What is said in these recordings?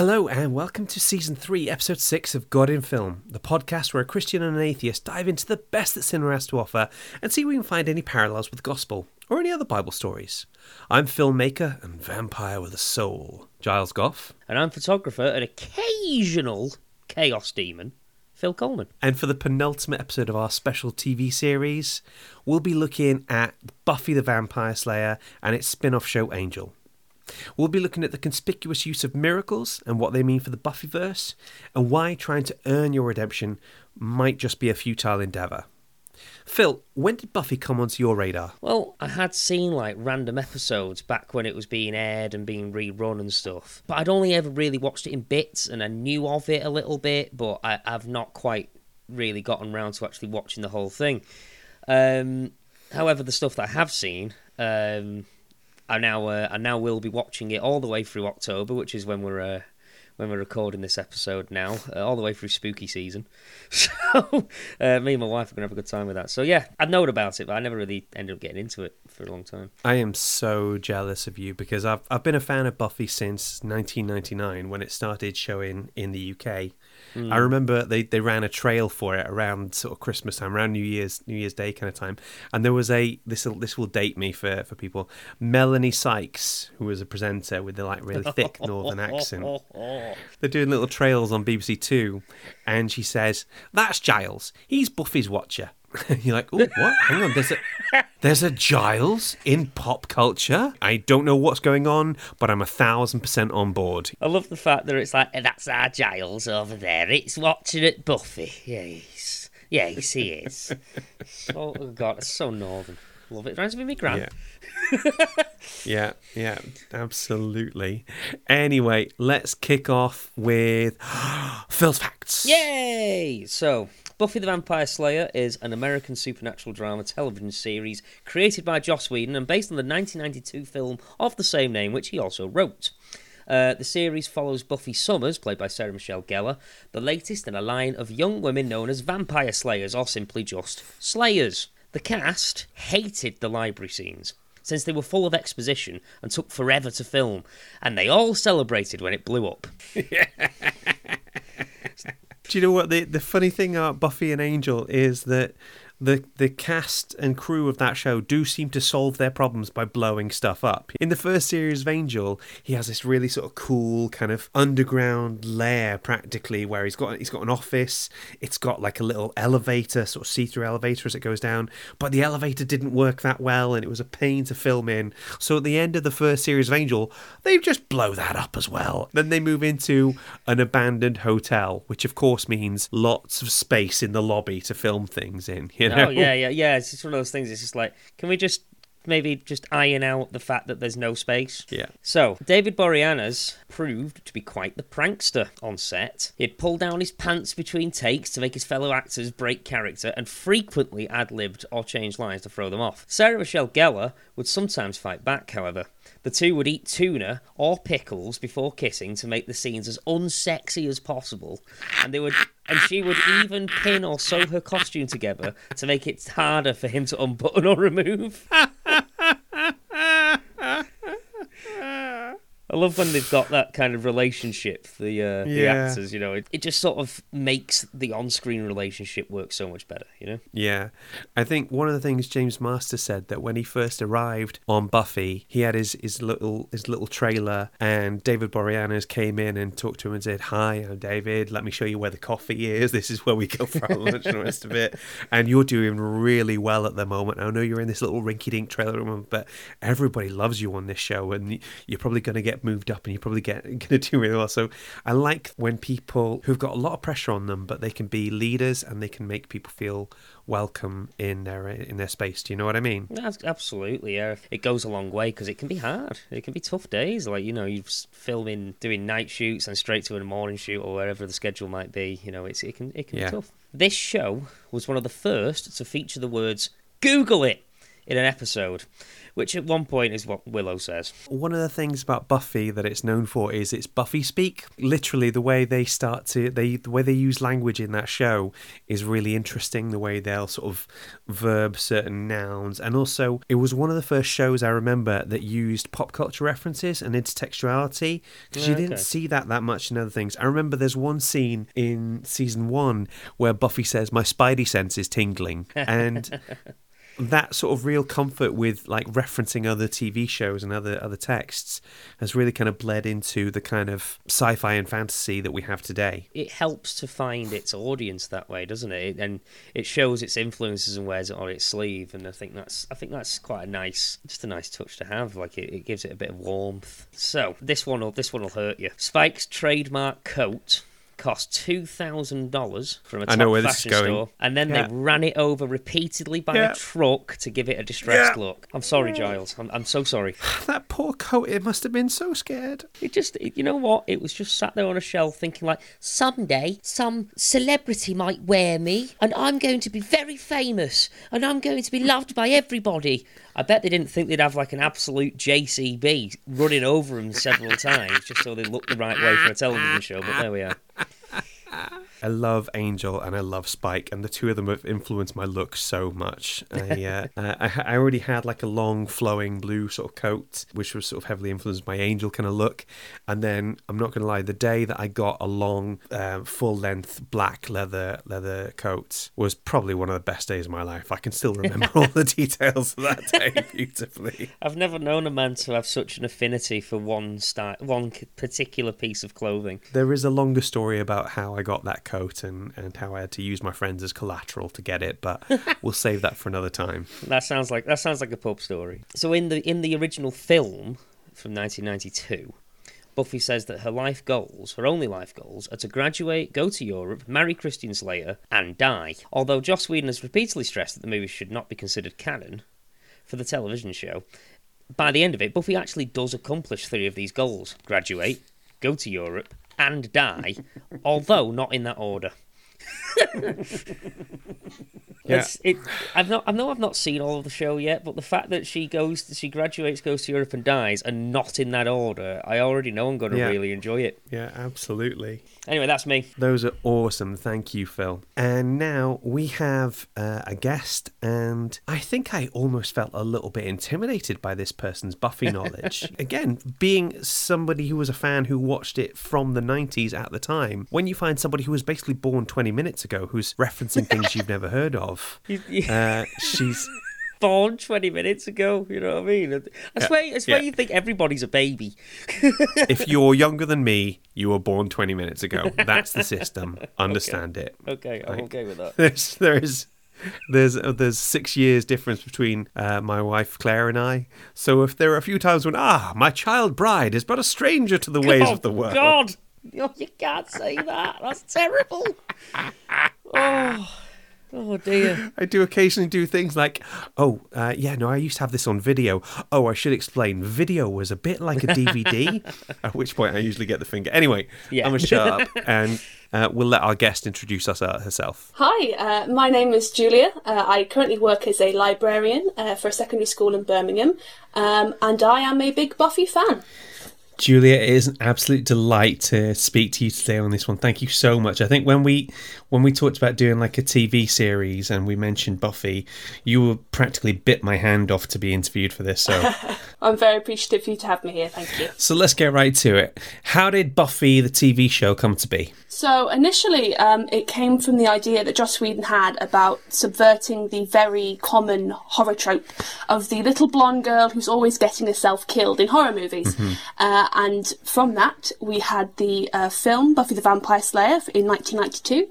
Hello, and welcome to season three, episode six of God in Film, the podcast where a Christian and an atheist dive into the best that cinema has to offer and see if we can find any parallels with the gospel or any other Bible stories. I'm filmmaker and vampire with a soul, Giles Goff. And I'm photographer and occasional chaos demon, Phil Coleman. And for the penultimate episode of our special TV series, we'll be looking at Buffy the Vampire Slayer and its spin off show Angel. We'll be looking at the conspicuous use of miracles and what they mean for the Buffyverse, and why trying to earn your redemption might just be a futile endeavour. Phil, when did Buffy come onto your radar? Well, I had seen like random episodes back when it was being aired and being rerun and stuff, but I'd only ever really watched it in bits and I knew of it a little bit, but I, have not quite really gotten around to actually watching the whole thing. Um, however, the stuff that I have seen, um, I now uh, I now will be watching it all the way through October, which is when we're uh, when we're recording this episode now, uh, all the way through spooky season. So uh, me and my wife are gonna have a good time with that. So yeah, I'd known about it, but I never really ended up getting into it for a long time. I am so jealous of you because I've I've been a fan of Buffy since 1999 when it started showing in the UK. Mm. I remember they, they ran a trail for it around sort of Christmas time, around New Year's New Year's Day kind of time, and there was a this will this will date me for for people. Melanie Sykes, who was a presenter with the like really thick northern accent, they're doing little trails on BBC Two, and she says, "That's Giles. He's Buffy's watcher." You're like, oh, what? Hang on, there's a there's a Giles in pop culture. I don't know what's going on, but I'm a thousand percent on board. I love the fact that it's like that's our Giles over there. It's watching at Buffy. Yes, yes, he is. oh God, it's so northern. Love it. Reminds me of me grand. Yeah. yeah, yeah, absolutely. Anyway, let's kick off with Phil's facts. Yay! So, Buffy the Vampire Slayer is an American supernatural drama television series created by Joss Whedon and based on the 1992 film of the same name, which he also wrote. Uh, the series follows Buffy Summers, played by Sarah Michelle Gellar, the latest in a line of young women known as vampire slayers, or simply just slayers. The cast hated the library scenes, since they were full of exposition and took forever to film, and they all celebrated when it blew up. Do you know what? The the funny thing about Buffy and Angel is that the the cast and crew of that show do seem to solve their problems by blowing stuff up. In the first series of Angel, he has this really sort of cool kind of underground lair practically where he's got he's got an office, it's got like a little elevator, sort of see-through elevator as it goes down, but the elevator didn't work that well and it was a pain to film in. So at the end of the first series of Angel, they just blow that up as well. Then they move into an abandoned hotel, which of course means lots of space in the lobby to film things in. You know? Oh yeah, yeah, yeah. It's just one of those things. It's just like, can we just maybe just iron out the fact that there's no space. Yeah. So, David Boreanaz proved to be quite the prankster on set. He'd pull down his pants between takes to make his fellow actors break character and frequently ad libbed or changed lines to throw them off. Sarah Michelle Gellar would sometimes fight back, however. The two would eat tuna or pickles before kissing to make the scenes as unsexy as possible, and they would and she would even pin or sew her costume together to make it harder for him to unbutton or remove. I love when they've got that kind of relationship, the uh, the actors. You know, it, it just sort of makes the on-screen relationship work so much better. You know. Yeah. I think one of the things James Marsters said that when he first arrived on Buffy, he had his, his little his little trailer and David Boreanaz came in and talked to him and said, Hi, I'm David, let me show you where the coffee is. This is where we go for our lunch and the rest of it. And you're doing really well at the moment. I know you're in this little rinky dink trailer room, but everybody loves you on this show and you're probably gonna get moved up and you're probably get gonna do really well. So I like when people who've got a lot of pressure on them, but they can be leaders and they can make people feel welcome in their in their space. Do you know what I mean? Absolutely, yeah. It goes a long way because it can be hard. It can be tough days. Like you know, you're filming, doing night shoots, and straight to a morning shoot or wherever the schedule might be. You know, it's it can it can Yeah. be tough. This show was one of the first to feature the words "Google it." In an episode, which at one point is what Willow says. One of the things about Buffy that it's known for is its Buffy speak. Literally, the way they start to they the way they use language in that show is really interesting. The way they'll sort of verb certain nouns, and also it was one of the first shows I remember that used pop culture references and intertextuality because you didn't okay. see that that much in other things. I remember there's one scene in season one where Buffy says, "My spidey sense is tingling," and that sort of real comfort with like referencing other TV shows and other other texts has really kind of bled into the kind of sci-fi and fantasy that we have today. It helps to find its audience that way, doesn't it? And it shows its influences and wears it on its sleeve. And I think that's I think that's quite a nice, just a nice touch to have. Like it, it gives it a bit of warmth. So this one will this one will hurt you. Spike's trademark coat cost two thousand dollars from a top know where this is fashion going. store, and then Yeah. they ran it over repeatedly by Yeah. a truck to give it a distressed Yeah. look. I'm sorry, Giles. I'm, I'm so sorry. That poor coat, it must have been so scared. It just, it- you know what? It was just sat there on a shelf thinking, like, someday some celebrity might wear me and I'm going to be very famous and I'm going to be loved by everybody. I bet they didn't think they'd have like an absolute JCB running over them several times just so they looked the right way for a television show, but there we are. I love Angel and I love Spike, and the two of them have influenced my look so much. I, uh, I, I already had like a long, flowing blue sort of coat, which was sort of heavily influenced by Angel kind of look. And then I'm not going to lie, the day that I got a long, uh, full length black leather leather coat was probably one of the best days of my life. I can still remember all the details of that day beautifully. I've never known a man to have such an affinity for one style, one particular piece of clothing. There is a longer story about how I got that coat and, and how I had to use my friends as collateral to get it, but we'll save that for another time. That sounds like that sounds like a pub story. So in the in the original film from 1992, Buffy says that her life goals, her only life goals, are to graduate, go to Europe, marry Christian Slater, and die. Although Joss Whedon has repeatedly stressed that the movie should not be considered canon for the television show, by the end of it, Buffy actually does accomplish three of these goals: graduate, go to Europe, and die. although not in that order. Yeah. It, I've not, I know I've not seen all of the show yet, but the fact that she goes, she graduates, goes to Europe, and dies, and not in that order, I already know I'm going to Yeah. really enjoy it. Yeah, absolutely. Anyway, that's me. Those are awesome. Thank you, Phil. And now we have uh, a guest, and I think I almost felt a little bit intimidated by this person's Buffy knowledge. Again, being somebody who was a fan who watched it from the 90s at the time, when you find somebody who was basically born 20 minutes ago who's referencing things you've never heard of, uh, she's. Born 20 minutes ago, you know what I mean? I swear, I swear yeah. you think everybody's a baby. If you're younger than me, you were born 20 minutes ago. That's the system. Understand it. Okay, I'm Like- okay with that. there's there's there's uh, there's six years difference between uh, my wife Claire and I. So if there are a few times when ah my child bride is but a stranger to the ways oh, of the world. God! Oh, you can't say that. That's terrible. Oh, oh dear. I do occasionally do things like, oh, uh, yeah, no, I used to have this on video. Oh, I should explain. Video was a bit like a DVD, at which point I usually get the finger. Anyway, Yeah. I'm going to shut up and uh, we'll let our guest introduce us uh, herself. Hi, uh, my name is Julia. Uh, I currently work as a librarian uh, for a secondary school in Birmingham, um, and I am a big Buffy fan. Julia, it is an absolute delight to speak to you today on this one. Thank you so much. I think when we when we talked about doing like a TV series and we mentioned Buffy, you were practically bit my hand off to be interviewed for this. So I'm very appreciative for you to have me here. Thank you. so let's get right to it. How did Buffy the TV show come to be? So initially, um, it came from the idea that Joss Whedon had about subverting the very common horror trope of the little blonde girl who's always getting herself killed in horror movies. Uh, and from that, we had the uh, film Buffy the Vampire Slayer in 1992,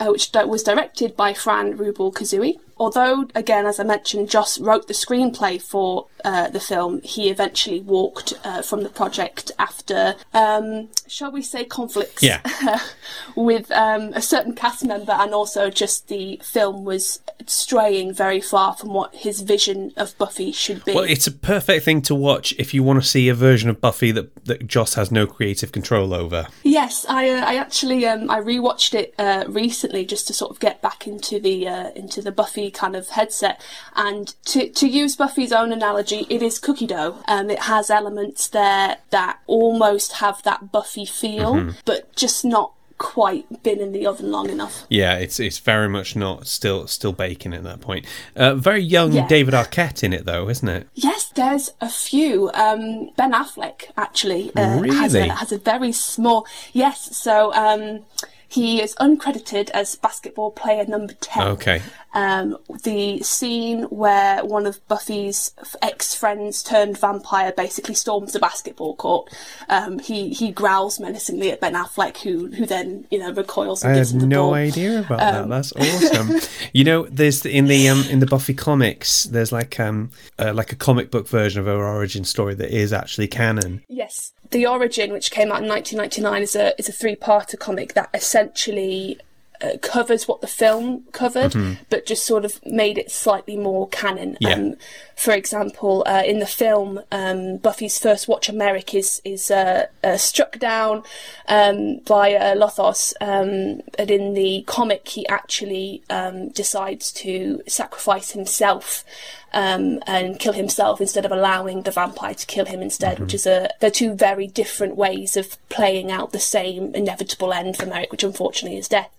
uh, which was directed by Fran Rubel Kuzui. Although, again, as I mentioned, Joss wrote the screenplay for uh, the film, he eventually walked uh, from the project after, um, shall we say, conflicts Yeah. with um, a certain cast member, and also just the film was straying very far from what his vision of Buffy should be. Well, it's a perfect thing to watch if you want to see a version of Buffy that, that Joss has no creative control over. Yes, I uh, I actually um, I rewatched it uh, recently just to sort of get back into the uh, into the Buffy kind of headset. And to to use Buffy's own analogy, it is cookie dough. Um, it has elements there that almost have that Buffy feel, but just not quite been in the oven long enough. Yeah, it's it's very much not still still baking at that point. Uh, very young Yeah. David Arquette in it though, isn't it? Yes, there's a few. Um, ben Affleck actually uh, has, a, Really? has a very small. Yes, so um, he is uncredited as basketball player number ten. Okay. Um, the scene where one of Buffy's ex friends turned vampire basically storms the basketball court. Um, he he growls menacingly at Ben Affleck, who who then you know recoils and I gives had him the no ball. idea about Um, that. That's awesome. you know, there's in the um, in the Buffy comics, there's like um uh, like a comic book version of her origin story that is actually canon. Yes, the origin, which came out in 1999, is a is a three parter comic that essentially uh, covers what the film covered, but just sort of made it slightly more canon. Yeah. Um, for example, uh, in the film, um, Buffy's first Watcher Merrick is is uh, uh, struck down um, by uh, Lothos, um, and in the comic, he actually um, decides to sacrifice himself um, and kill himself instead of allowing the vampire to kill him instead, which is a they're two very different ways of playing out the same inevitable end for Merrick, which unfortunately is death.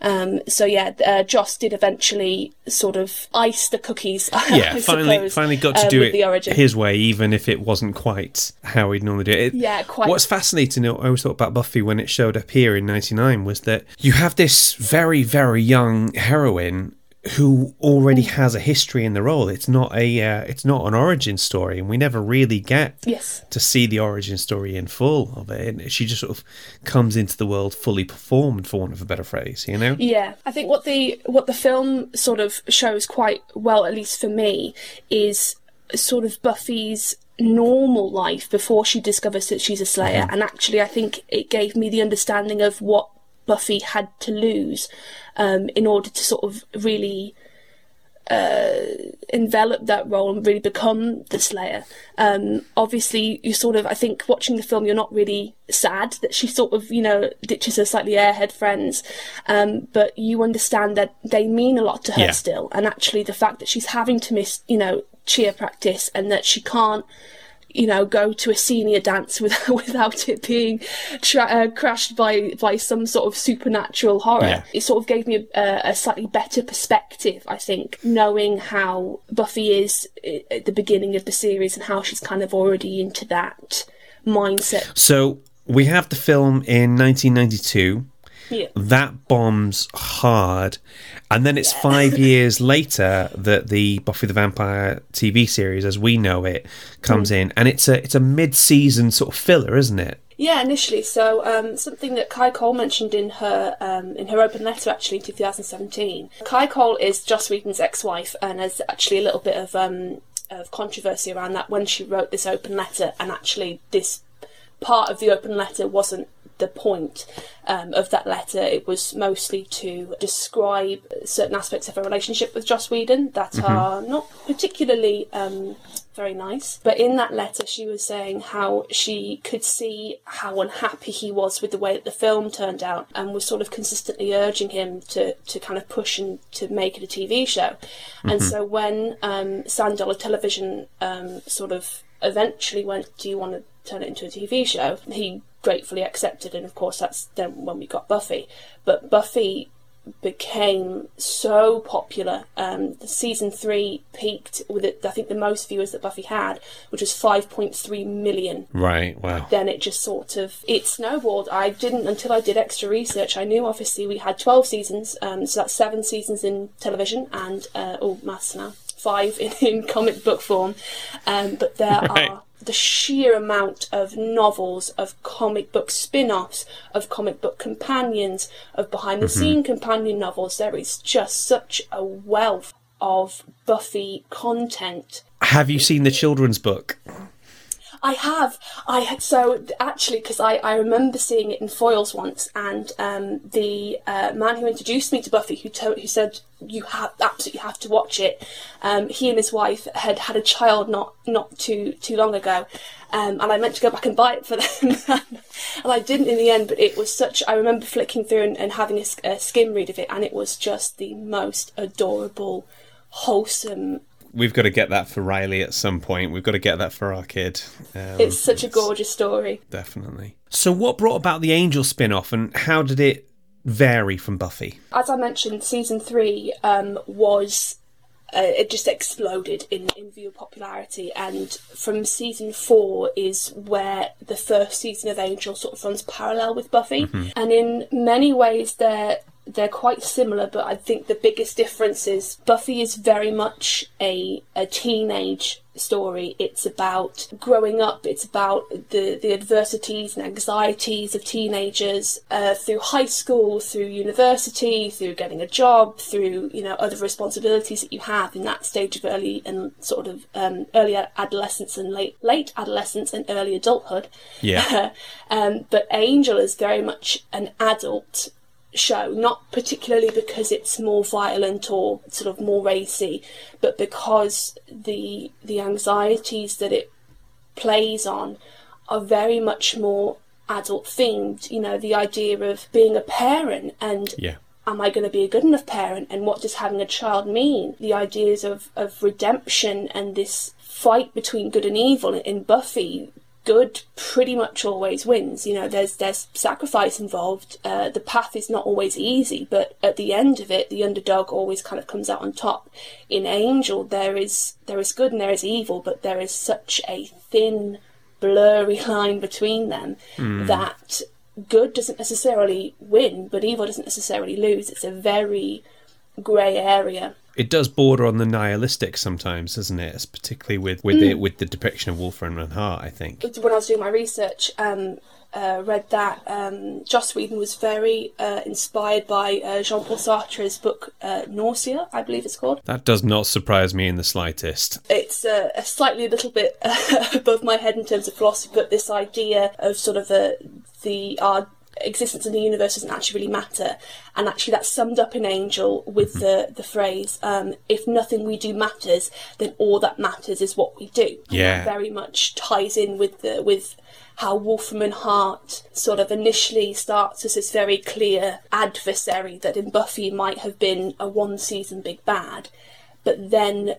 Um, so yeah, uh, Joss did eventually sort of ice the cookies. Yeah, I finally finally got to uh, do it the origin. his way, even if it wasn't quite how he'd normally do it. It- Yeah, quite. What's fascinating, I always thought about Buffy when it showed up here in '99 was that you have this very very young heroine who already has a history in the role. It's not a uh, it's not an origin story, and we never really get Yes. to see the origin story in full of it. And she just sort of comes into the world fully performed, for want of a better phrase. You know? Yeah, I think what the what the film sort of shows quite well, at least for me, is sort of Buffy's normal life before she discovers that she's a Slayer, and actually, I think it gave me the understanding of what Buffy had to lose um, in order to sort of really envelop that role and really become the Slayer. Um, obviously, you sort of, I think, watching the film, you're not really sad that she sort of, you know, ditches her slightly airhead friends, um, but you understand that they mean a lot to her Yeah. still. And actually, the fact that she's having to miss, you know, cheer practice and that she can't. You know, go to a senior dance with, without it being tra- uh, crashed by by some sort of supernatural horror Yeah. it sort of gave me a, a slightly better perspective, I think, knowing how Buffy is at the beginning of the series and how she's kind of already into that mindset. So we have the film in 1992. Yeah. That bombs hard. And then it's five years later that the Buffy the Vampire TV series, as we know it, comes in. And it's a it's a mid season sort of filler, isn't it? Yeah, initially. So um, something that Kai Cole mentioned in her um, in her open letter actually in 2017. Kai Cole is Joss Whedon's ex-wife, and there's actually a little bit of um, of controversy around that when she wrote this open letter, and actually this part of the open letter wasn't the point um, of that letter. It was mostly to describe certain aspects of her relationship with Joss Whedon that are not particularly um, very nice. But in that letter, she was saying how she could see how unhappy he was with the way that the film turned out, and was sort of consistently urging him to to kind of push and to make it a TV show. And so when um, Sandollar Television um, sort of eventually went, "Do you want to turn it into a TV show?" He gratefully accepted, and of course that's then when we got Buffy. But Buffy became so popular. Um, the season three peaked with it, I think the most viewers that Buffy had, which was 5.3 million. Right. Wow. Then it just sort of it snowballed. I didn't until I did extra research. I knew obviously we had 12 seasons, um, so that's seven seasons in television and uh, oh maths now five in, in comic book form. Um, but there Right. are the sheer amount of novels, of comic book spin offs, of comic book companions, of behind the scene companion novels. There is just such a wealth of Buffy content. Have you seen the children's book? I have. I had so actually because I, I remember seeing it in Foyles once, and um, the uh, man who introduced me to Buffy, who told, who said you have absolutely have to watch it. Um, he and his wife had had a child not not too too long ago, um, and I meant to go back and buy it for them, and I didn't in the end. But it was such. I remember flicking through and, and having a, a skim read of it, and it was just the most adorable, wholesome we've got to get that for Riley at some point. We've got to get that for our kid. Um, it's such a gorgeous story. Definitely. So, what brought about the Angel spin off and how did it vary from Buffy? As I mentioned, season three um, was. Uh, it just exploded in, in viewer popularity, and from season four is where the first season of Angel sort of runs parallel with Buffy. Mm-hmm. And in many ways, they're they're quite similar, but I think the biggest difference is Buffy is very much a a teenage story. It's about growing up. It's about the the adversities and anxieties of teenagers uh, through high school, through university, through getting a job, through you know other responsibilities that you have in that stage of early and sort of um, early adolescence and late late adolescence and early adulthood. Yeah. um, but Angel is very much an adult show, not particularly because it's more violent or sort of more racy, but because the the anxieties that it plays on are very much more adult themed. You know, the idea of being a parent and yeah. am I going to be a good enough parent and what does having a child mean? The ideas of, of redemption and this fight between good and evil in Buffy good pretty much always wins. You know, there's there's sacrifice involved. Uh, the path is not always easy, but at the end of it, the underdog always kind of comes out on top. In Angel, there is there is good and there is evil, but there is such a thin, blurry line between them mm. that good doesn't necessarily win, but evil doesn't necessarily lose. It's a very grey area it does border on the nihilistic sometimes, doesn't it? It's particularly with with mm. with the depiction of Wolfram and Hart. I think when I was doing my research, um, uh, read that um, Joss Whedon was very uh, inspired by uh, Jean Paul Sartre's book uh, Nausea, I believe it's called. That does not surprise me in the slightest. It's uh, a slightly a little bit above my head in terms of philosophy, but this idea of sort of uh, the our existence in the universe doesn't actually really matter. And actually, that's summed up in Angel with mm-hmm. the the phrase, um, "If nothing we do matters, then all that matters is what we do." Yeah, very much ties in with the with how Wolfram and Hart sort of initially starts as this very clear adversary that in Buffy might have been a one season big bad, but then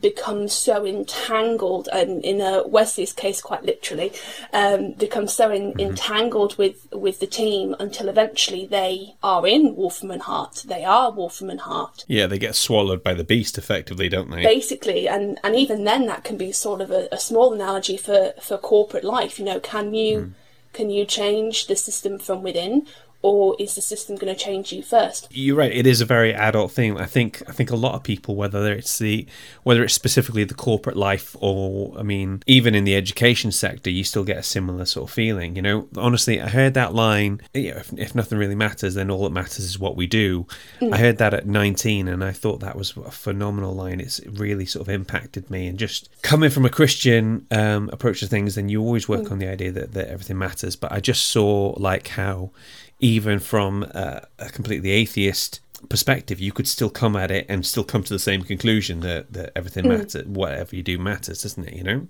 becomes so entangled, and in uh, Wesley's case, quite literally, um, becomes so in, mm-hmm. entangled with with the team until eventually they are in Wolfram and Hart. They are Wolfram and Hart. Yeah, they get swallowed by the beast, effectively, don't they? Basically, and and even then, that can be sort of a, a small analogy for for corporate life. You know, can you mm. can you change the system from within, or is the system going to change you first? You're right. It is a very adult thing. I think. I think a lot of people, whether it's the, whether it's specifically the corporate life, or I mean, even in the education sector, you still get a similar sort of feeling. You know, honestly, I heard that line. You know, if, if nothing really matters, then all that matters is what we do. Mm. I heard that at 19, and I thought that was a phenomenal line. It's really sort of impacted me, and just coming from a Christian um, approach to things, then you always work mm. on the idea that that everything matters. But I just saw like how even from a completely atheist perspective, you could still come at it and still come to the same conclusion that, that everything mm. matters, whatever you do matters, doesn't it? You know.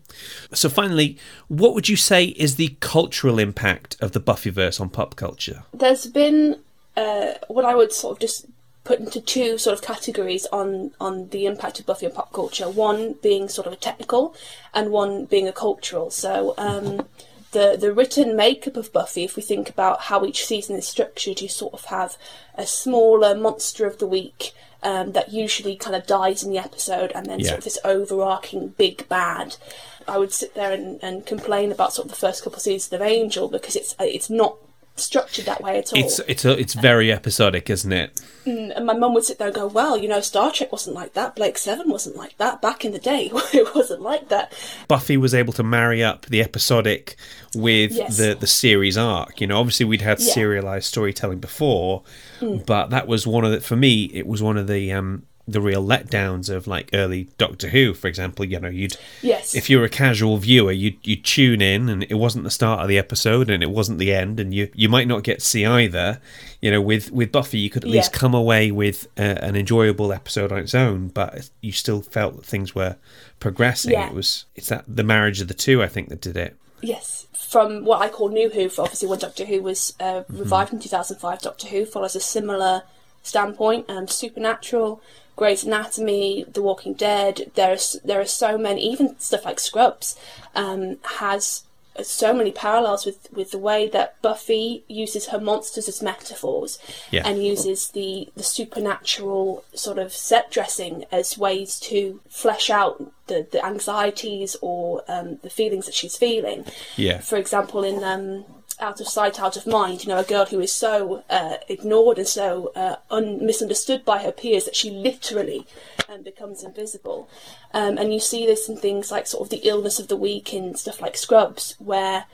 So finally, what would you say is the cultural impact of the Buffyverse on pop culture? There's been uh, what I would sort of just put into two sort of categories on on the impact of Buffy on pop culture. One being sort of a technical, and one being a cultural. So. Um, the the written makeup of Buffy, if we think about how each season is structured, you sort of have a smaller monster of the week um, that usually kind of dies in the episode, and then yeah. sort of this overarching big bad. I would sit there and, and complain about sort of the first couple of seasons of Angel because it's it's not structured that way at all. It's it's a, it's very episodic, isn't it? Mm, and my mum would sit there and go, "Well, you know, Star Trek wasn't like that. Blake Seven wasn't like that. Back in the day, it wasn't like that." Buffy was able to marry up the episodic with yes. the the series arc. You know, obviously we'd had yeah. serialized storytelling before, mm. but that was one of the for me. It was one of the um, the real letdowns of like early Doctor Who, for example. You know, you'd Yes. if you were a casual viewer, you'd you'd tune in, and it wasn't the start of the episode, and it wasn't the end, and you you might not get to see either. You know, with with Buffy, you could at least come away with uh, an enjoyable episode on its own, but you still felt that things were progressing. Yeah. It was it's that the marriage of the two, I think, that did it. Yes, from what I call New Who, for obviously when Doctor Who was uh, revived in 2005, Doctor Who follows a similar standpoint. Um, Supernatural, Grey's Anatomy, The Walking Dead. There are there are so many, even stuff like Scrubs, um, has so many parallels with, with the way that Buffy uses her monsters as metaphors Yeah. and uses the, the supernatural sort of set dressing as ways to flesh out the, the anxieties or um, the feelings that she's feeling. Yeah. For example, in um, Out of Sight, Out of Mind, you know, a girl who is so uh, ignored and so uh, un- misunderstood by her peers that she literally um, becomes invisible. Um, and you see this in things like sort of the illness of the week in stuff like Scrubs, where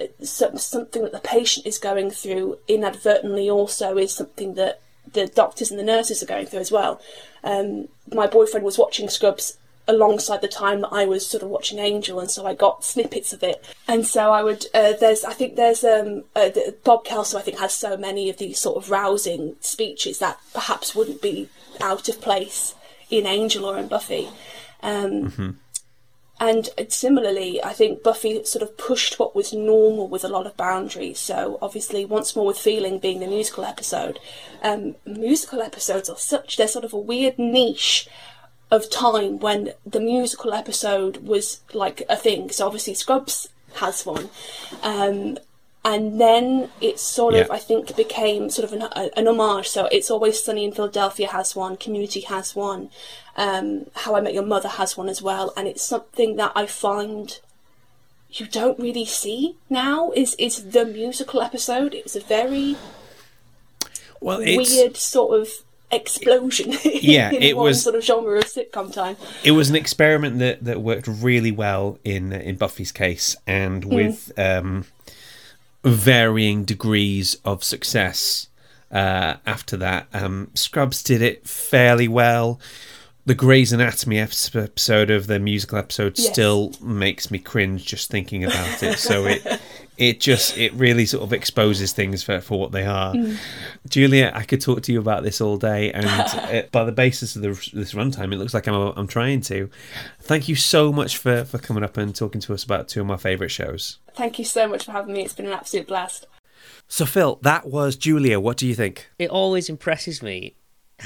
uh, some, something that the patient is going through inadvertently also is something that the doctors and the nurses are going through as well. Um, my boyfriend was watching Scrubs alongside the time that I was sort of watching Angel, and so I got snippets of it. And so I would, uh, there's, I think there's, um, uh, the- Bob Kelso, I think, has so many of these sort of rousing speeches that perhaps wouldn't be out of place in Angel or in Buffy. Um, And similarly, I think Buffy sort of pushed what was normal with a lot of boundaries. So obviously, once more with feeling being the musical episode, um, musical episodes are such they're sort of a weird niche of time when the musical episode was like a thing. So obviously, Scrubs has one. Um, and then it sort of, Yeah. I think, became sort of an, an homage. So it's always Sunny in Philadelphia has one, Community has one, um, How I Met Your Mother has one as well, and it's something that I find you don't really see now. Is is the musical episode? It was a very Well, it's weird sort of explosion. Yeah, in it one was- sort of genre of sitcom time. it was an experiment that, that worked really well in in Buffy's case, and with um, varying degrees of success. Uh, after that, um, Scrubs did it fairly well. The Grey's Anatomy episode of the musical episode Yes. still makes me cringe just thinking about it. So it it just it really sort of exposes things for, for what they are. Julia, I could talk to you about this all day, and uh, by the basis of the, this runtime, it looks like I'm I'm trying to. Thank you so much for for coming up and talking to us about two of my favourite shows. Thank you so much for having me. It's been an absolute blast. So Phil, that was Julia. What do you think? It always impresses me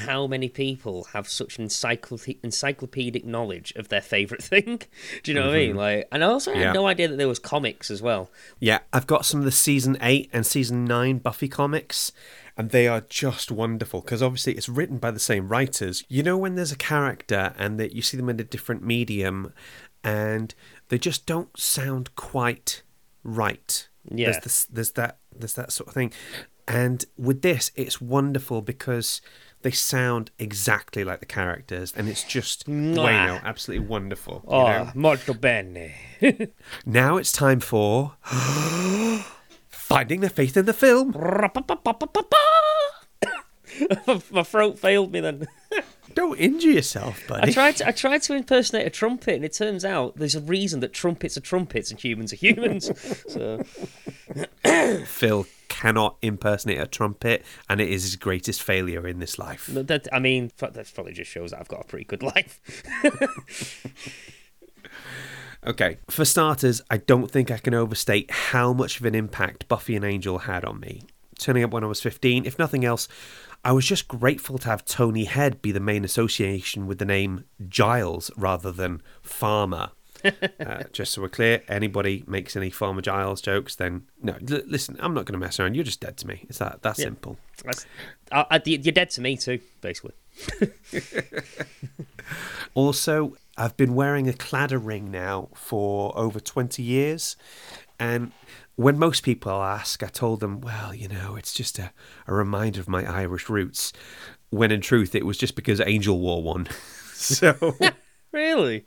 how many people have such encyclop- encyclopedic knowledge of their favourite thing. Do you know what I mean? Mm-hmm. Like, and I also Yeah. had no idea that there was comics as well. Yeah, I've got some of the season eight and season nine Buffy comics, and they are just wonderful because obviously it's written by the same writers. You know when there's a character and that you see them in a different medium, and they just don't sound quite right. Yeah. there's this, there's that there's that sort of thing, and with this, it's wonderful because they sound exactly like the characters, and it's just bueno, absolutely wonderful. you Oh, know? molto bene. Now it's time for finding the faith in the film. My throat failed me then. Don't injure yourself, I buddy. tried to I tried to impersonate a trumpet, and it turns out there's a reason that trumpets are trumpets and humans are humans. so Phil cannot impersonate a trumpet, and it is his greatest failure in this life. that I mean that probably just shows that I've got a pretty good life. Okay, for starters, I don't think I can overstate how much of an impact Buffy and Angel had on me. Turning up when I was 15, if nothing else, I was just grateful to have Tony Head be the main association with the name Giles rather than Farmer. uh, just so we're clear, anybody makes any Farmer Giles jokes, then no. L- listen, I'm not going to mess around. You're just dead to me. It's that that simple. That's, I, I, you're dead to me too, basically. Also, I've been wearing a Claddagh ring now for over 20 years. And when most people ask, I told them, well, you know, it's just a, a reminder of my Irish roots. When in truth, it was just because Angel wore one. so, Really?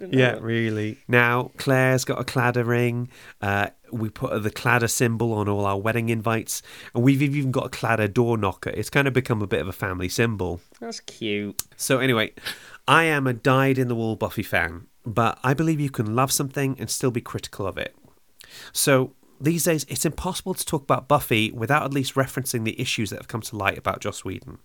Yeah, that. really. Now, Claire's got a Claddagh ring. Uh, we put the Claddagh symbol on all our wedding invites. And we've even got a Claddagh door knocker. It's kind of become a bit of a family symbol. That's cute. So, anyway, I am a dyed in the wool Buffy fan, but I believe you can love something and still be critical of it. So, these days, it's impossible to talk about Buffy without at least referencing the issues that have come to light about Joss Whedon.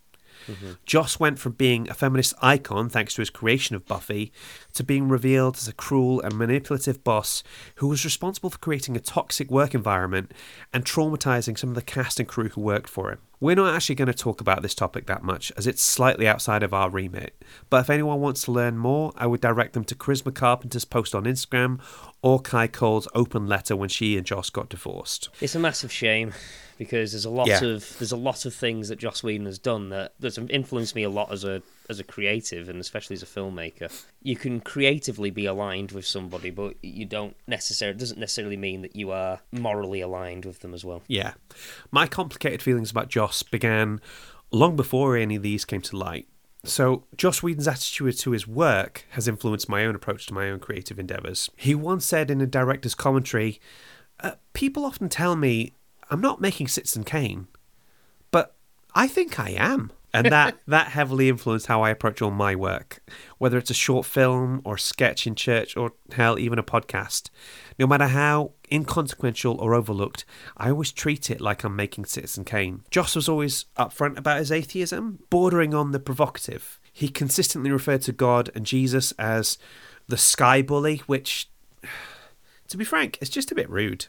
Mm-hmm. Joss went from being a feminist icon thanks to his creation of Buffy to being revealed as a cruel and manipulative boss who was responsible for creating a toxic work environment and traumatizing some of the cast and crew who worked for him. We're not actually going to talk about this topic that much as it's slightly outside of our remit, but if anyone wants to learn more, I would direct them to Charisma Carpenter's post on Instagram or Kai Cole's open letter when she and Joss got divorced. It's a massive shame because there's a lot Yeah. of there's a lot of things that Joss Whedon has done that that's influenced me a lot as a as a creative and especially as a filmmaker. You can creatively be aligned with somebody, but you don't necessarily it doesn't necessarily mean that you are morally aligned with them as well. Yeah. My complicated feelings about Joss began long before any of these came to light. So, Joss Whedon's attitude to his work has influenced my own approach to my own creative endeavours. He once said in a director's commentary uh, People often tell me I'm not making Citizen Kane, but I think I am. And that, that heavily influenced how I approach all my work, whether it's a short film or sketch in church or hell, even a podcast. No matter how inconsequential or overlooked, I always treat it like I'm making Citizen Kane. Joss was always upfront about his atheism, bordering on the provocative. He consistently referred to God and Jesus as the sky bully, which, to be frank, is just a bit rude.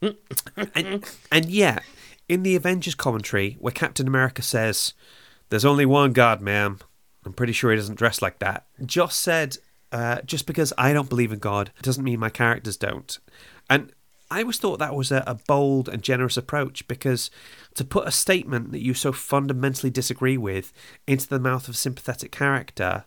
And, and yet, in the Avengers commentary, where Captain America says, There's only one God, ma'am, I'm pretty sure he doesn't dress like that. Joss said, uh, Just because I don't believe in God doesn't mean my characters don't. And I always thought that was a, a bold and generous approach because to put a statement that you so fundamentally disagree with into the mouth of a sympathetic character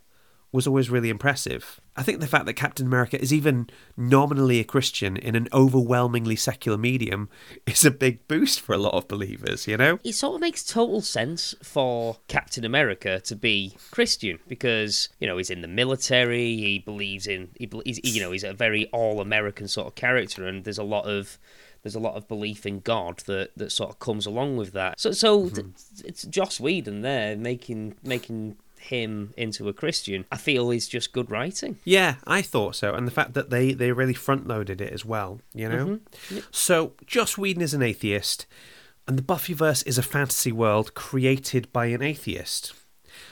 was always really impressive. I think the fact that Captain America is even nominally a Christian in an overwhelmingly secular medium is a big boost for a lot of believers, you know? It sort of makes total sense for Captain America to be Christian because you know he's in the military. He believes in he, he's you know he's a very all American sort of character, and there's a lot of there's a lot of belief in God that, that sort of comes along with that. So so mm-hmm. th- it's Joss Whedon there making making him into a Christian. I feel is just good writing. Yeah, I thought so. And the fact that they, they really front loaded it as well, you know? Mm-hmm. So, Joss Whedon is an atheist, and the Buffyverse is a fantasy world created by an atheist.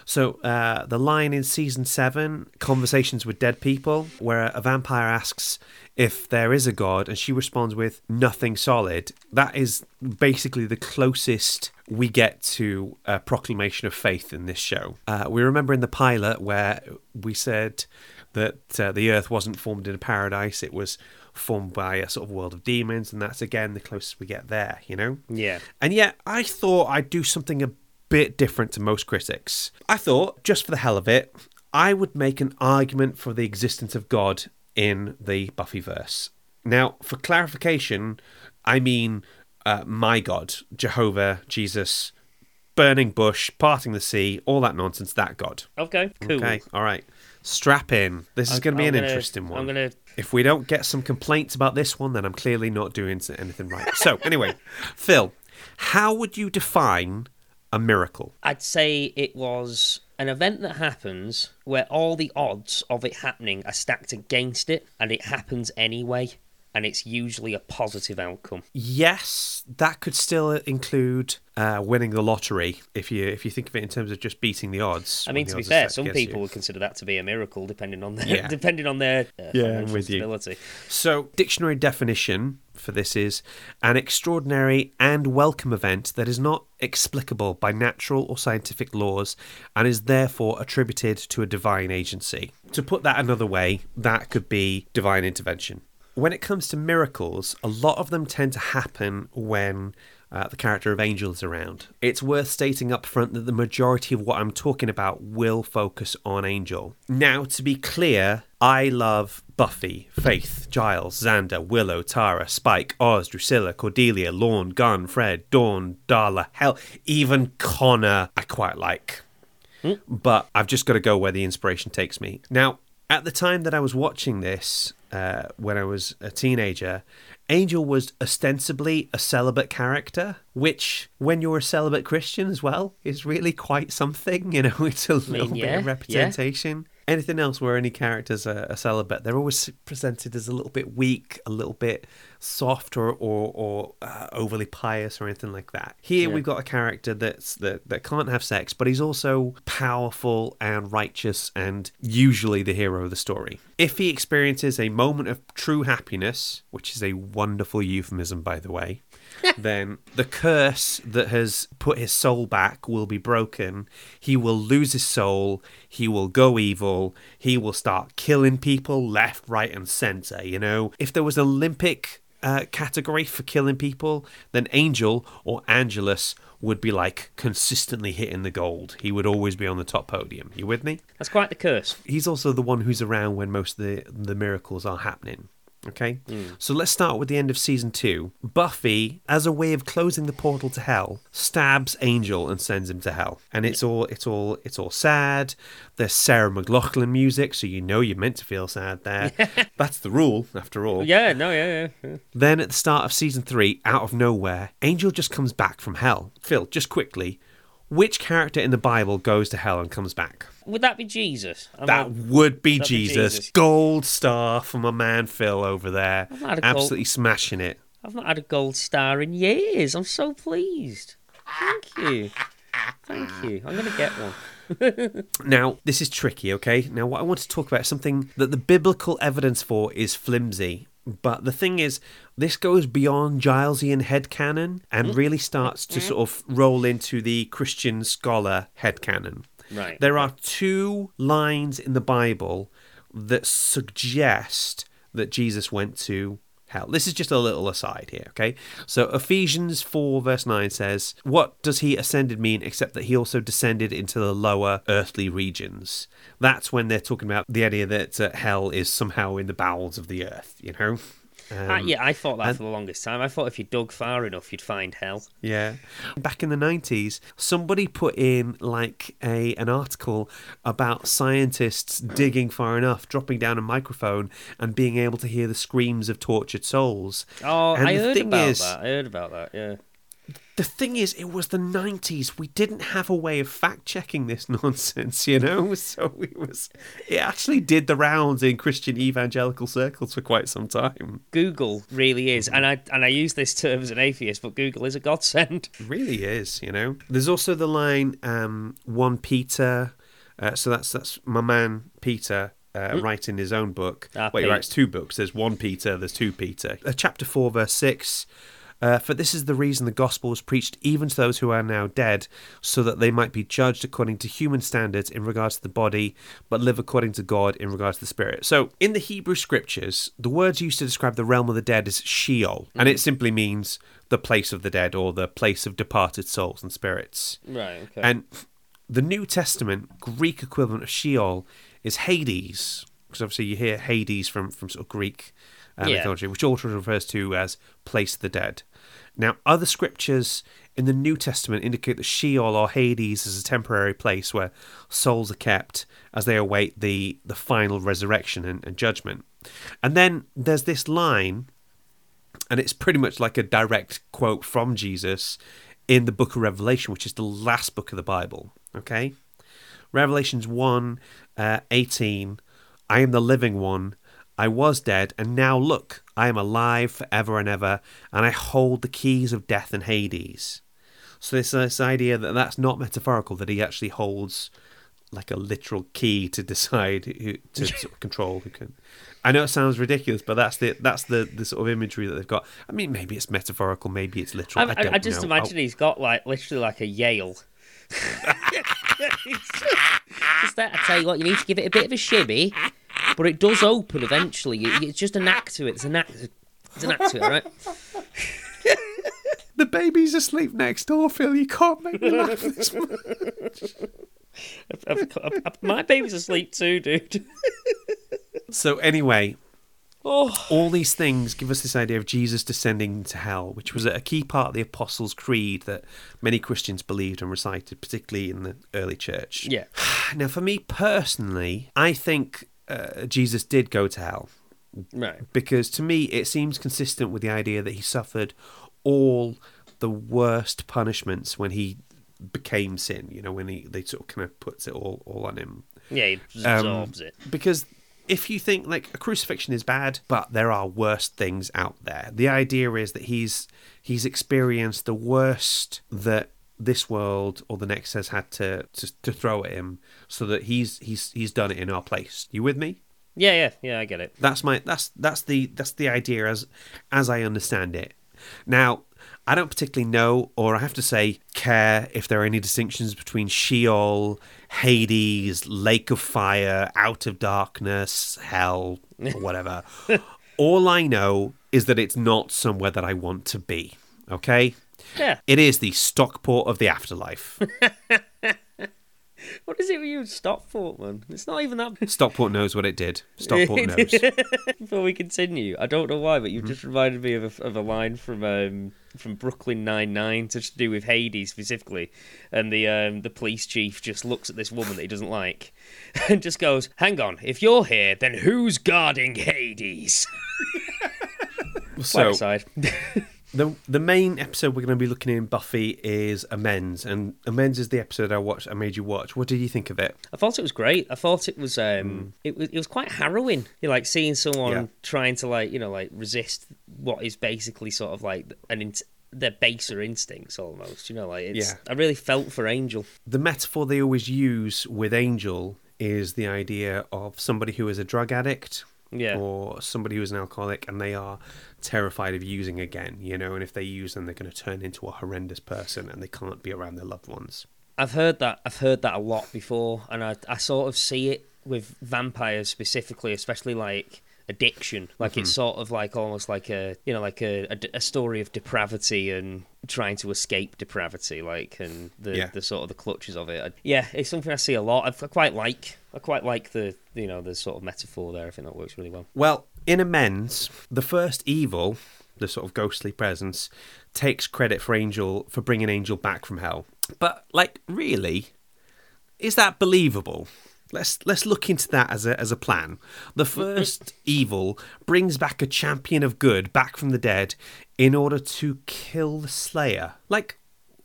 So, uh, the line in season seven, Conversations with Dead People, where a vampire asks if there is a god, and she responds with nothing solid, that is basically the closest we get to a proclamation of faith in this show. Uh, we remember in the pilot where we said that uh, the earth wasn't formed in a paradise, it was formed by a sort of world of demons, and that's again the closest we get there, you know? Yeah. And yet, I thought I'd do something a bit different to most critics. I thought, just for the hell of it, I would make an argument for the existence of God in the Buffyverse. Now, for clarification, I mean uh, my God, Jehovah, Jesus, burning bush, parting the sea, all that nonsense, that God. Okay. Cool. Okay, all right. Strap in. This is going to be I'm an gonna- interesting one. I'm gonna If we don't get some complaints about this one, then I'm clearly not doing anything right. So, anyway, Phil, how would you define a miracle? I'd say it was an event that happens where all the odds of it happening are stacked against it, and it happens anyway, and it's usually a positive outcome. Yes, that could still include uh, winning the lottery if you if you think of it in terms of just beating the odds. I mean, to be fair, some against you. people would consider that to be a miracle, depending on their Yeah. depending on their uh, Yeah, I'm with you. So, dictionary definition for this is an extraordinary and welcome event that is not explicable by natural or scientific laws and is therefore attributed to a divine agency. To put that another way, that could be divine intervention. When it comes to miracles, a lot of them tend to happen when uh, the character of Angel is around. It's worth stating up front that the majority of what I'm talking about will focus on Angel. Now, to be clear, I love Buffy, Faith, Giles, Xander, Willow, Tara, Spike, Oz, Drusilla, Cordelia, Lorne, Gunn, Fred, Dawn, Darla, hell, even Connor I quite like. But I've just got to go where the inspiration takes me. Now, At the time that I was watching this, uh, when I was a teenager, Angel was ostensibly a celibate character, which, when you're a celibate Christian as well, is really quite something. You know, it's a little yeah, bit of yeah. Anything else where any characters are, are celibate, they're always presented as a little bit weak, a little bit soft, or or, or uh, overly pious, or anything like that. Here Yeah. we've got a character that's that that can't have sex, but he's also powerful and righteous, and usually the hero of the story. If he experiences a moment of true happiness, which is a wonderful euphemism, by the way, then the curse that has put his soul back will be broken. He will lose his soul. He will go evil. He will start killing people left, right, and center. You know, if there was an Olympic uh, category for killing people, then Angel or Angelus would be like consistently hitting the gold. He would always be on the top podium. You with me? That's quite the curse. he's also the one who's around when most of the, the miracles are happening. Okay? Hmm. So let's start with the end of season two. Buffy, as a way of closing the portal to hell, stabs Angel and sends him to hell. And it's all it's all it's all sad. There's Sarah McLachlan music, so you know you're meant to feel sad there. That's the rule, after all. Yeah, no, yeah, yeah, yeah. Then at the start of season three, out of nowhere, Angel just comes back from hell. Phil, just quickly, which character in the Bible goes to hell and comes back? Would that be Jesus? I'm That would be That'd be Jesus. Jesus. Gold star from my man Phil over there. had a gold- Absolutely smashing it. I've not had a gold star in years. I'm so pleased. Thank you. Thank you. I'm going to get one. Now, this is tricky, okay? Now, what I want to talk about is something that the biblical evidence for is flimsy. But the thing is, this goes beyond Gilesian headcanon and mm. really starts to mm. sort of roll into the Christian scholar headcanon. Right. There are two lines in the Bible that suggest that Jesus went to hell. This is just a little aside here, okay? So Ephesians 4, verse 9 says, What does he ascended mean except that he also descended into the lower earthly regions? That's when they're talking about the idea that uh, hell is somehow in the bowels of the earth, you know? Um, Uh, yeah, I thought that and- for the longest time. I thought if you dug far enough, you'd find hell. Yeah. Back in the 90s, somebody put in like a an article about scientists digging far enough, dropping down a microphone and being able to hear the screams of tortured souls. Oh, And I heard about is- that. I heard about that. Yeah. The thing is, it was the 90s. We didn't have a way of fact checking this nonsense, you know? So it was it actually did the rounds in Christian evangelical circles for quite some time. Google really is, and I and I use this term as an atheist, but Google is a godsend. It really is, you know. There's also the line um, one Peter. Uh, so that's that's my man Peter uh, writing his own book. Ah, well, he Pete. writes two books. There's one Peter. There's two Peter. Uh, chapter four, verse six. Uh, for this is the reason the gospel was preached even to those who are now dead, so that they might be judged according to human standards in regards to the body, but live according to God in regards to the spirit. So, in the Hebrew scriptures, the words used to describe the realm of the dead is Sheol, and it simply means the place of the dead or the place of departed souls and spirits. Right. Okay. And the New Testament Greek equivalent of Sheol is Hades, because obviously you hear Hades from from sort of Greek uh, Yeah. mythology, which also refers to as place of the dead. Now, other scriptures in the New Testament indicate that Sheol or Hades is a temporary place where souls are kept as they await the the final resurrection and, and judgment. And then there's this line and it's pretty much like a direct quote from Jesus in the book of Revelation, which is the last book of the Bible. Okay? Revelations 1 uh, 18 I am the living one. I was dead, and now look, I am alive forever and ever, and I hold the keys of death and Hades. So, this, this idea that that's not metaphorical, that he actually holds like a literal key to decide who to sort of control who can. I know it sounds ridiculous, but that's the that's the, the sort of imagery that they've got. I mean, maybe it's metaphorical, maybe it's literal. I, I, I, just know. imagine oh. he's got like literally like a Yale. Just, just that. I tell you what, you need to give it a bit of a shimmy, but it does open eventually. It's just an act to it. It's an act. It's an act to it, right? the baby's asleep next door, Phil. You can't make me laugh this much. I've- I've- I've- my baby's asleep too, dude. So anyway, Oh, all these things give us this idea of Jesus descending into hell, which was a key part of the Apostles' Creed that many Christians believed and recited, particularly in the early church. yeah. Now, for me personally, I think uh, Jesus did go to hell Right. because to me it seems consistent with the idea that he suffered all the worst punishments when he became sin. You know, when he they sort of kind of puts it all all on him. Yeah, he Um, absorbs it. Because if you think like a crucifixion is bad, but there are worse things out there. The idea is that he's he's experienced the worst that this world or the next has had to, to to throw at him, so that he's he's he's done it in our place. You with me? Yeah, yeah, yeah. I get it. That's my that's that's the that's the idea as as I understand it. Now, I don't particularly know, or I have to say, care if there are any distinctions between Sheol, Hades, Lake of Fire, Outer Darkness, Hell, or whatever. All I know is that it's not somewhere that I want to be. Okay? Yeah. It is the Stockport of the afterlife. What is it with you, Stockport, man? It's not even that. Stockport knows what it did. Stockport knows. Before we continue, I don't know why, but you've Mm-hmm. just reminded me of a, of a line from um, from Brooklyn Nine Nine to do with Hades specifically, and the um, the police chief just looks at this woman that he doesn't like, and just goes, "Hang on, if you're here, then who's guarding Hades?" So. The the main episode we're going to be looking in Buffy is Amends, and Amends is the episode I watched. I made you watch. What did you think of it? I thought it was great. I thought it was um it was it was quite harrowing. You know, like seeing someone Yeah. trying to like, you know, like resist what is basically sort of like an int- their baser instincts almost, you know, like it's Yeah. I really felt for Angel. The metaphor they always use with Angel is the idea of somebody who is a drug addict Yeah. or somebody who is an alcoholic, and they are terrified of using again. You know, and if they use them, they're going to turn into a horrendous person, and they can't be around their loved ones. I've heard that I've heard that a lot before and I I sort of see it with vampires specifically, especially like addiction. Like it's mm-hmm. sort of like almost like a you know like a, a, a story of depravity and trying to escape depravity, like and the Yeah. the sort of the clutches of it. I, yeah, it's something I see a lot. I, I quite like. I quite like the you know the sort of metaphor there. I think that works really well. Well, in Amends, the first evil, the sort of ghostly presence, takes credit for Angel for bringing Angel back from hell. But like, really, is that believable? Let's let's look into that as a as a plan. The first evil brings back a champion of good back from the dead in order to kill the Slayer. Like,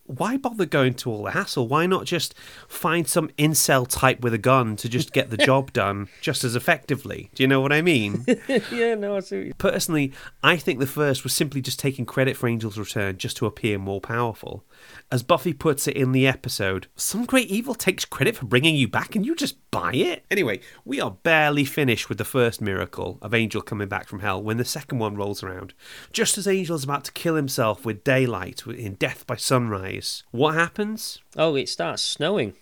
why bother going to all the hassle? Why not just find some incel type with a gun to just get the job done just as effectively? Do you know what I mean? yeah, no, I see. What you... Personally, I think the first was simply just taking credit for Angel's return just to appear more powerful. As Buffy puts it in the episode, some great evil takes credit for bringing you back and you just buy it? Anyway, we are barely finished with the first miracle of Angel coming back from hell when the second one rolls around. Just as Angel is about to kill himself with daylight in Death by Sunrise, what happens? Oh, it starts snowing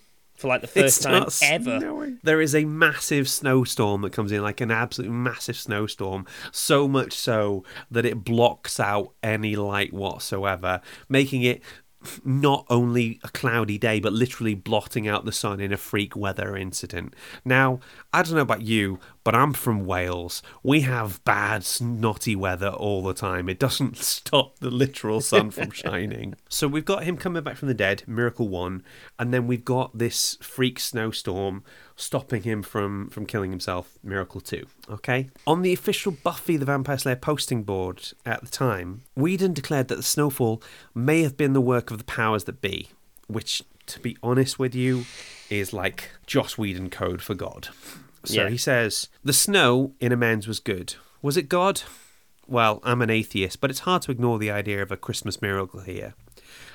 for like the first time ever. snowing. There is a massive snowstorm that comes in, like an absolute massive snowstorm, so much so that it blocks out any light whatsoever, making it not only a cloudy day, but literally blotting out the sun in a freak weather incident. Now, I don't know about you, but I'm from Wales. We have bad, snotty weather all the time. It doesn't stop the literal sun from shining. So we've got him coming back from the dead, Miracle 1, and then we've got this freak snowstorm stopping him from, from killing himself, Miracle 2. Okay? On the official Buffy the Vampire Slayer posting board at the time, Whedon declared that the snowfall may have been the work of the powers that be, which, to be honest with you, is like Joss Whedon code for God. So Yeah. he says, The snow in Amends was good. Was it God? Well, I'm an atheist, but it's hard to ignore the idea of a Christmas miracle here.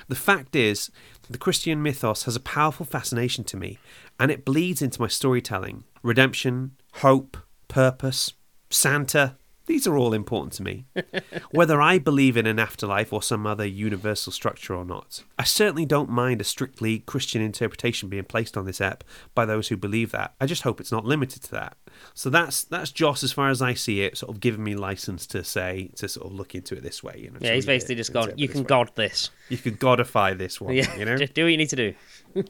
The fact is, the Christian mythos has a powerful fascination to me, and it bleeds into my storytelling. Redemption, hope, purpose, Santa, these are all important to me, whether I believe in an afterlife or some other universal structure or not. I certainly don't mind a strictly Christian interpretation being placed on this app by those who believe that. I just hope it's not limited to that. So that's that's Joss as far as I see it, sort of giving me license to say to sort of look into it this way. You know, Yeah, he's basically it just gone. You can way. god this. You can godify this one. Yeah, You know. just do what you need to do.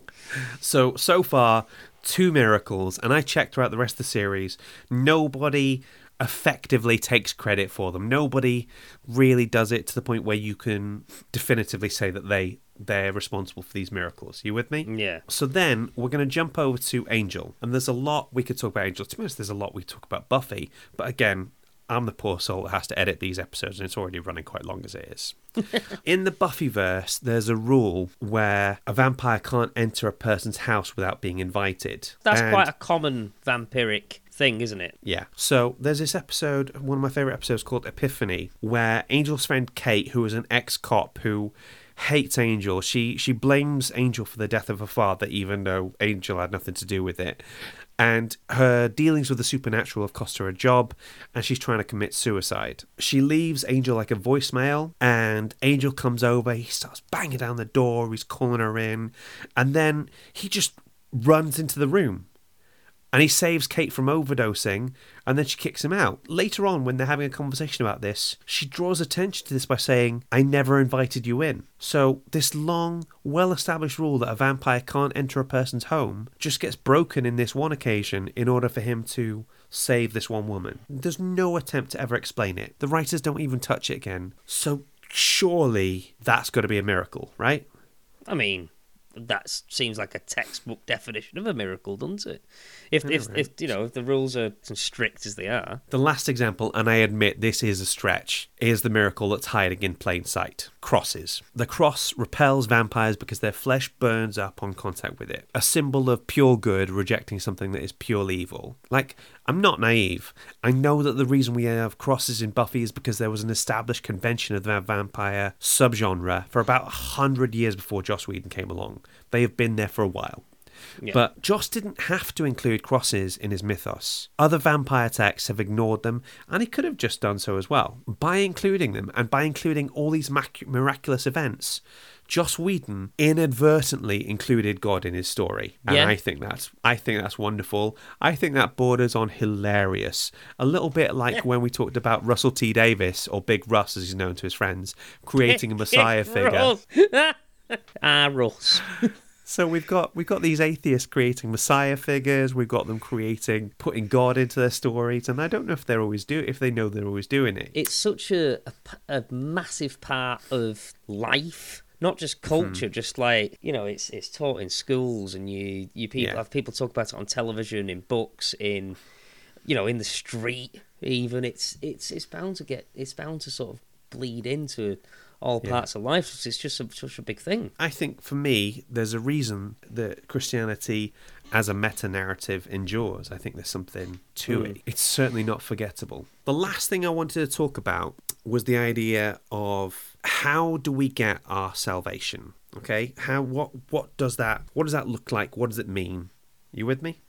So so far, two miracles, and I checked throughout the rest of the series. Nobody effectively takes credit for them. Nobody really does it to the point where you can definitively say that they they're responsible for these miracles. You with me? Yeah. So then we're going to jump over to Angel, and there's a lot we could talk about Angel. To be honest, there's a lot we talk about Buffy, but again, I'm the poor soul that has to edit these episodes, and it's already running quite long as it is. In the Buffyverse, there's a rule where a vampire can't enter a person's house without being invited. That's And- quite a common vampiric thing, isn't it? yeah. So there's this episode, one of my favorite episodes called Epiphany, where Angel's friend Kate, who is an ex-cop who hates Angel, she she blames Angel for the death of her father, even though Angel had nothing to do with it. And her dealings with the supernatural have cost her a job, and she's trying to commit suicide. She leaves Angel like a voicemail, and Angel comes over. He starts banging down the door. He's calling her in, and then he just runs into the room and he saves Kate from overdosing, and then she kicks him out. Later on, when they're having a conversation about this, she draws attention to this by saying, I never invited you in. So, this long, well established rule that a vampire can't enter a person's home just gets broken in this one occasion in order for him to save this one woman. There's no attempt to ever explain it. The writers don't even touch it again. So, surely that's got to be a miracle, right? I mean, that seems like a textbook definition of a miracle, doesn't it? If if, if you know if the rules are as strict as they are, The last example, and I admit this is a stretch, is the miracle that's hiding in plain sight crosses. The cross repels vampires because their flesh burns up on contact with it, a symbol of pure good rejecting something that is purely evil. Like, I'm not naive. I know that the reason we have crosses in Buffy is because there was an established convention of the vampire subgenre for about a hundred years before Joss Whedon came along. They have been there for a while. Yeah. But Joss didn't have to include crosses in his mythos. Other vampire texts have ignored them, and he could have just done so as well. By including them, and by including all these mac- miraculous events, Joss Whedon inadvertently included God in his story, and Yeah. I think that's I think that's wonderful. I think that borders on hilarious. A little bit like when we talked about Russell T Davies, or Big Russ as he's known to his friends, creating a Messiah figure. Ah, Russ. So we've got we've got these atheists creating messiah figures. We've got them creating putting God into their stories, and I don't know if they're always do if they know they're always doing it. It's such a a massive part of life. Not just culture, hmm. just like you know, it's it's taught in schools, and you you people Yeah. have people talk about it on television, in books, in you know, in the street. Even it's it's it's bound to get it's bound to sort of bleed into all Yeah. parts of life. It's just a, such a big thing. I think for me, there's a reason that Christianity as a meta narrative endures. I think there's something to hmm. it. It's certainly not forgettable. The last thing I wanted to talk about was the idea of how do we get our salvation? Okay? How what what does that what does that look like? What does it mean? You with me?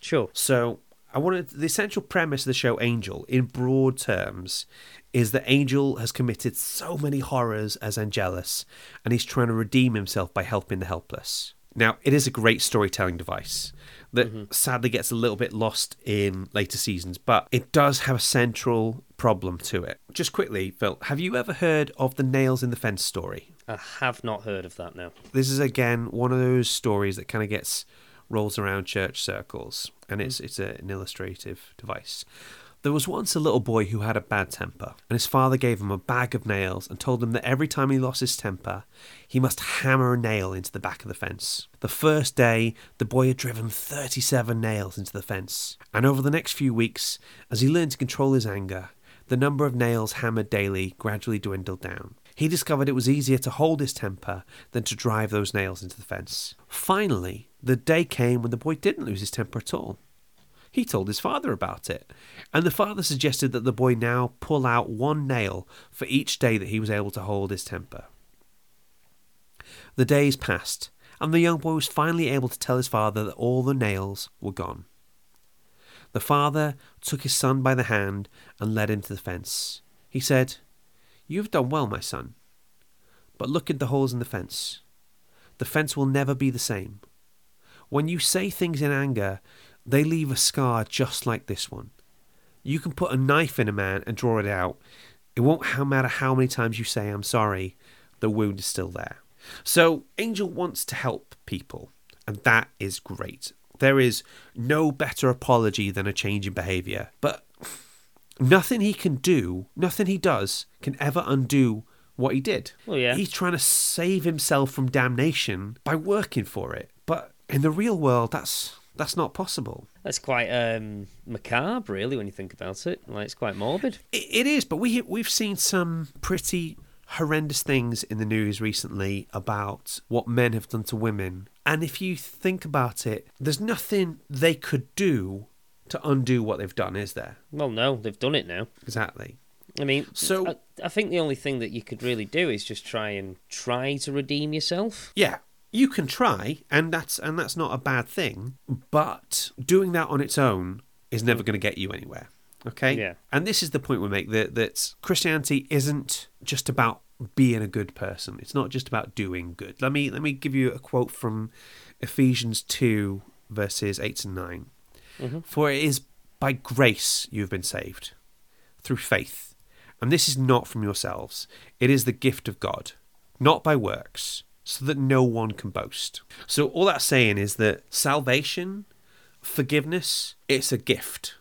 Sure. So I wanted the essential premise of the show Angel, in broad terms, is that Angel has committed so many horrors as Angelus, and he's trying to redeem himself by helping the helpless. Now, it is a great storytelling device that mm-hmm. sadly gets a little bit lost in later seasons, but it does have a central problem to it. Just quickly, Phil, have you ever heard of the nails in the fence story? I have not heard of that now. this is again one of those stories that kind of gets rolls around church circles and it's mm. it's a, an illustrative device. There was once a little boy who had a bad temper and his father gave him a bag of nails and told him that every time he lost his temper he must hammer a nail into the back of the fence. The first day the boy had driven 37 nails into the fence and over the next few weeks as he learned to control his anger the number of nails hammered daily gradually dwindled down. He discovered it was easier to hold his temper than to drive those nails into the fence. Finally, the day came when the boy didn't lose his temper at all. He told his father about it, and the father suggested that the boy now pull out one nail for each day that he was able to hold his temper. The days passed, and the young boy was finally able to tell his father that all the nails were gone. The father took his son by the hand and led him to the fence. He said, You have done well, my son. But look at the holes in the fence. The fence will never be the same. When you say things in anger, they leave a scar just like this one. You can put a knife in a man and draw it out. It won't matter how many times you say, I'm sorry, the wound is still there. So, Angel wants to help people, and that is great. There is no better apology than a change in behavior. But nothing he can do, nothing he does, can ever undo what he did. Well, yeah. He's trying to save himself from damnation by working for it. But in the real world, that's that's not possible. That's quite um, macabre, really, when you think about it. Like it's quite morbid. It, it is, but we we've seen some pretty horrendous things in the news recently about what men have done to women. And if you think about it, there's nothing they could do to undo what they've done, is there? Well, no, they've done it now. Exactly. I mean, So- I, I think the only thing that you could really do is just try and try to redeem yourself. Yeah, you can try, and that's and that's not a bad thing. But doing that on its own is never mm. going to get you anywhere. Okay. Yeah. And this is the point we make that that Christianity isn't just about being a good person. It's not just about doing good. Let me let me give you a quote from Ephesians two verses eight and 9 For it is by grace you have been saved through faith. And this is not from yourselves, it is the gift of God, not by works, so that no one can boast. So, all that's saying is that salvation, forgiveness, it's a gift.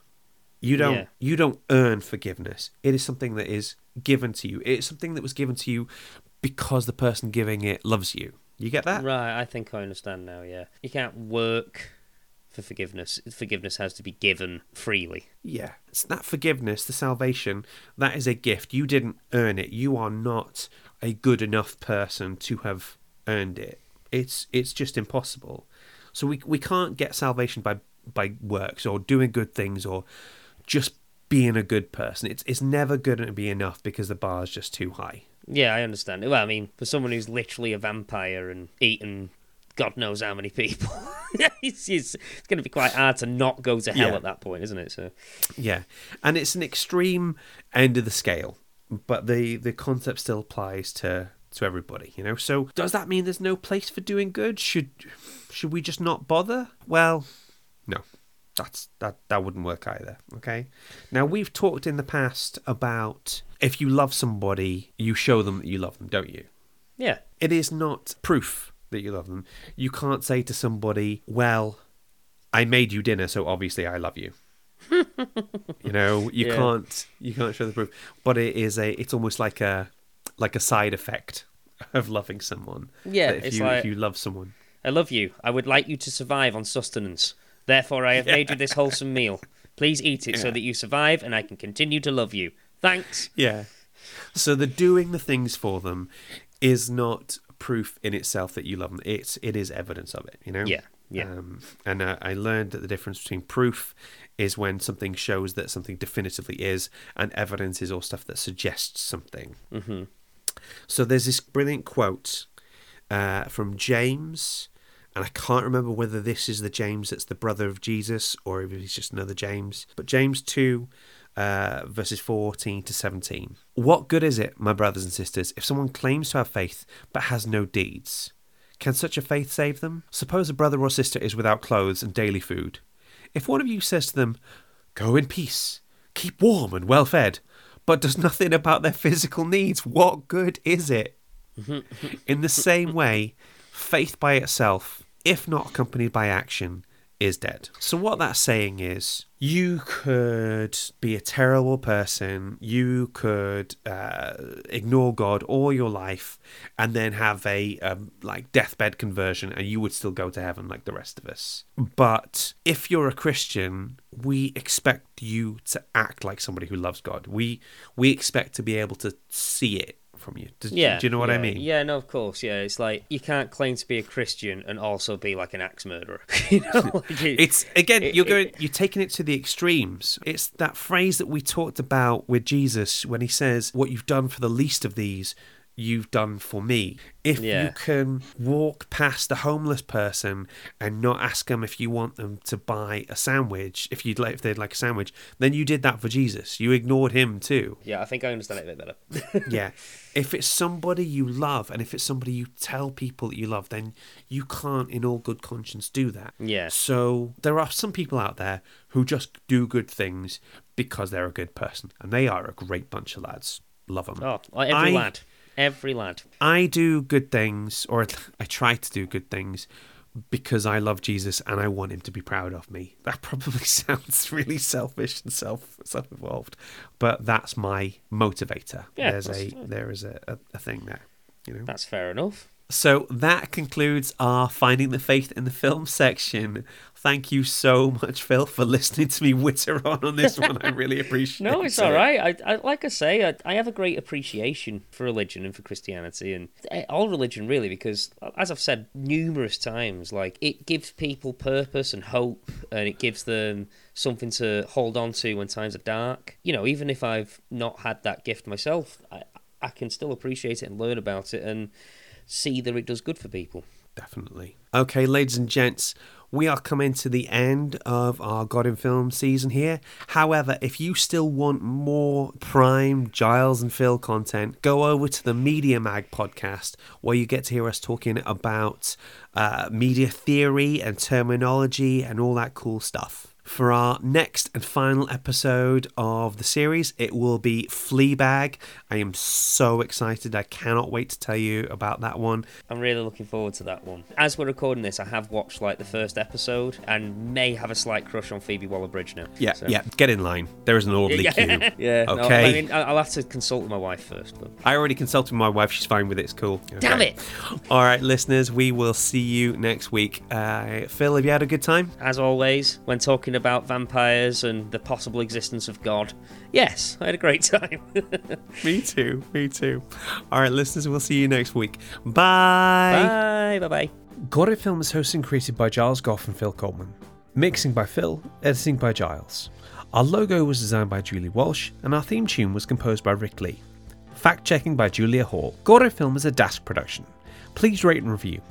You don't Yeah. you don't earn forgiveness. It is something that is given to you. It's something that was given to you because the person giving it loves you. You get that? Right, I think I understand now, yeah. You can't work for forgiveness. Forgiveness has to be given freely. Yeah. It's that forgiveness, the salvation, that is a gift. You didn't earn it. You are not a good enough person to have earned it. It's it's just impossible. So we we can't get salvation by by works or doing good things or just being a good person. It's it's never going to be enough because the bar is just too high. Yeah, I understand. Well, I mean, for someone who's literally a vampire and eaten God knows how many people, it's, it's, it's going to be quite hard to not go to hell Yeah. at that point, isn't it? So, Yeah, and it's an extreme end of the scale, but the the concept still applies to to everybody. You know, so does that mean there's no place for doing good? Should should we just not bother? Well, no, that's that that wouldn't work either. Okay, now we've talked in the past about if you love somebody, you show them that you love them, don't you? yeah. It is not proof that you love them. You can't say to somebody, "Well, I made you dinner, so obviously I love you." you know, you Yeah. can't you can't show the proof. But it is a it's almost like a like a side effect of loving someone. Yeah, That if you like- if you love someone. I love you. I would like you to survive on sustenance. Therefore, I have made you this wholesome meal. Please eat it so that you survive and I can continue to love you. Thanks. Yeah. So the doing the things for them is not proof in itself that you love them. It's it is evidence of it. You know. Yeah, yeah. Um, and uh, I learned that the difference between proof is when something shows that something definitively is, and evidence is all stuff that suggests something. Mhm. So there's this brilliant quote uh, from James, and I can't remember whether this is the James that's the brother of Jesus or if he's just another James. But James 2, uh, verses 14 to 17. What good is it, my brothers and sisters, if someone claims to have faith but has no deeds? Can such a faith save them? Suppose a brother or sister is without clothes and daily food. If one of you says to them, Go in peace, keep warm and well fed, but does nothing about their physical needs, what good is it? In the same way, faith by itself, if not accompanied by action, is dead. So, what that's saying is, you could be a terrible person, you could uh, ignore God all your life, and then have a um, like deathbed conversion, and you would still go to heaven like the rest of us. But if you're a Christian, we expect you to act like somebody who loves God. We we expect to be able to see it from you. Do, Yeah. do you know what I mean? Yeah, no, of course. Yeah, it's like you can't claim to be a Christian and also be like an axe murderer. you know, like it- It's again, it- you're it- going, you're taking it to the extremes. It's that phrase that we talked about with Jesus when he says, "What you've done for the least of these, you've done for me." If Yeah. you can walk past a homeless person and not ask them if you want them to buy a sandwich, if you'd like, if they'd like a sandwich, then you did that for Jesus. You ignored him too. yeah, I think I understand it a bit better. yeah. If it's somebody you love and if it's somebody you tell people that you love, then you can't, in all good conscience, do that. Yeah. So there are some people out there who just do good things because they're a good person, and they are a great bunch of lads. Love them. oh, every I- lad. Every lad. I do good things, or I try to do good things, because I love Jesus and I want him to be proud of me. That probably sounds really selfish and self self involved, but that's my motivator. Yeah, There's a there is a, a, a thing there. You know. That's fair enough. So that concludes our Finding the Faith in the Film section. Thank you so much, Phil, for listening to me witter on on this one. I really appreciate it. No, it's all right. I, I like I say, I, I have a great appreciation for religion and for Christianity and eh, all religion really, because as I've said numerous times, like it gives people purpose and hope, and it gives them something to hold on to when times are dark. You know, even if I've not had that gift myself, I, I can still appreciate it and learn about it and see that it does good for people. Definitely. Okay, ladies and gents, we are coming to the end of our God in Film season here. However, if you still want more prime Giles and Phil content, go over to the Media Mag podcast where you get to hear us talking about uh, media theory and terminology and all that cool stuff. For our next and final episode of the series, it will be Fleabag. I am so excited. I cannot wait to tell you about that one. I'm really looking forward to that one. As we're recording this, I have watched like the first episode and may have a slight crush on Phoebe Waller-Bridge now. Yeah, So- yeah. Get in line. There is an orderly queue. yeah. no, Okay. I mean, I'll have to consult with my wife first. But I already consulted my wife. She's fine with it. It's cool. damn it! All right, listeners. We will see you next week. Uh, Phil, have you had a good time? As always, when talking about vampires and the possible existence of God, yes, I had a great time. Me too. Me too. All right, listeners. We'll see you next week. Bye. bye, bye, bye. God in Film is hosted and created by Giles Goff and Phil Coleman. Mixing by Phil, editing by Giles. Our logo was designed by Julie Walsh, and our theme tune was composed by Rick Lee. Fact checking by Julia Hall. Gore Film is a Dask production. Please rate and review.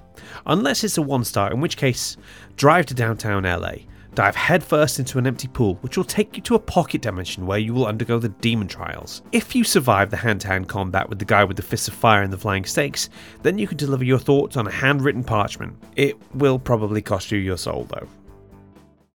Unless it's a one star, in which case, drive to downtown LA. Dive headfirst into an empty pool, which will take you to a pocket dimension where you will undergo the demon trials. If you survive the hand to hand combat with the guy with the fists of fire and the flying stakes, then you can deliver your thoughts on a handwritten parchment. It will probably cost you your soul, though.